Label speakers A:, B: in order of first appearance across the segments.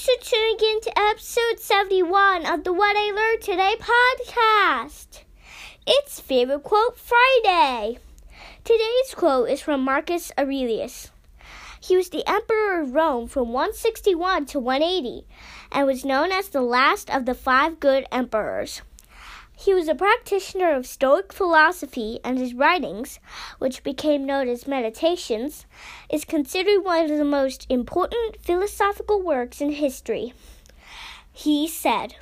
A: Thanks for tuning in to episode 71 of the What I Learned Today podcast. It's Favorite Quote Friday. Today's quote is from Marcus Aurelius. He was the emperor of Rome from 161 to 180 and was known as the last of the five good emperors. He was a practitioner of Stoic philosophy, and his writings, which became known as Meditations, is considered one of the most important philosophical works in history. He said,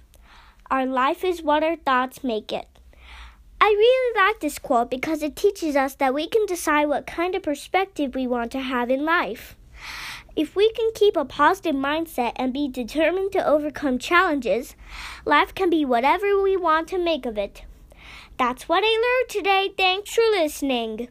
A: Our life is what our thoughts make it. I really like this quote because it teaches us that we can decide what kind of perspective we want to have in life. If we can keep a positive mindset and be determined to overcome challenges, life can be whatever we want to make of it. That's what I learned today. Thanks for listening.